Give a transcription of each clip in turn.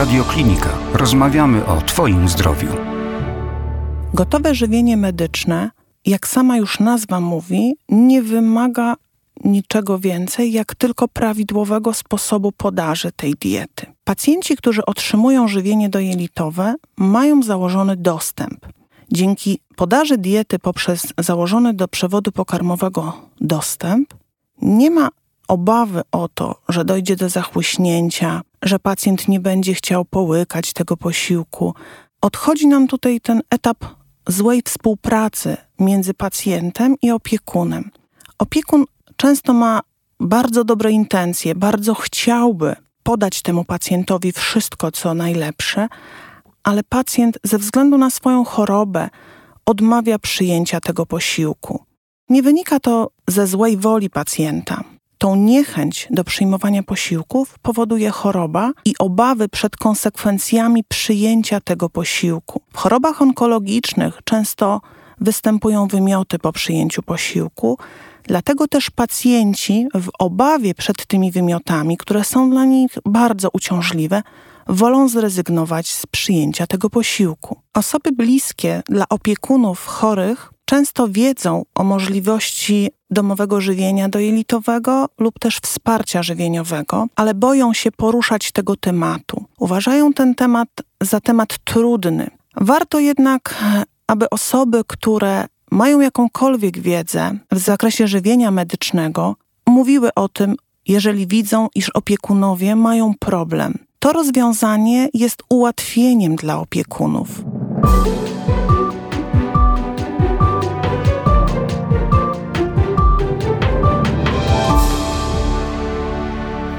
Radioklinika. Rozmawiamy o Twoim zdrowiu. Gotowe żywienie medyczne, jak sama już nazwa mówi, nie wymaga niczego więcej, jak tylko prawidłowego sposobu podaży tej diety. Pacjenci, którzy otrzymują żywienie dojelitowe, mają założony dostęp. Dzięki podaży diety poprzez założony do przewodu pokarmowego dostęp, nie ma obawy o to, że dojdzie do zachłyśnięcia, że pacjent nie będzie chciał połykać tego posiłku. Odchodzi nam tutaj ten etap złej współpracy między pacjentem i opiekunem. Opiekun często ma bardzo dobre intencje, bardzo chciałby podać temu pacjentowi wszystko, co najlepsze, ale pacjent ze względu na swoją chorobę odmawia przyjęcia tego posiłku. Nie wynika to ze złej woli pacjenta. Tą niechęć do przyjmowania posiłków powoduje choroba i obawy przed konsekwencjami przyjęcia tego posiłku. W chorobach onkologicznych często występują wymioty po przyjęciu posiłku, dlatego też pacjenci w obawie przed tymi wymiotami, które są dla nich bardzo uciążliwe, wolą zrezygnować z przyjęcia tego posiłku. Osoby bliskie dla opiekunów chorych często wiedzą o możliwości domowego żywienia dojelitowego lub też wsparcia żywieniowego, ale boją się poruszać tego tematu. Uważają ten temat za temat trudny. Warto jednak, aby osoby, które mają jakąkolwiek wiedzę w zakresie żywienia medycznego, mówiły o tym, jeżeli widzą, iż opiekunowie mają problem. To rozwiązanie jest ułatwieniem dla opiekunów.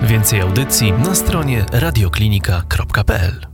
Więcej audycji na stronie radioklinika.pl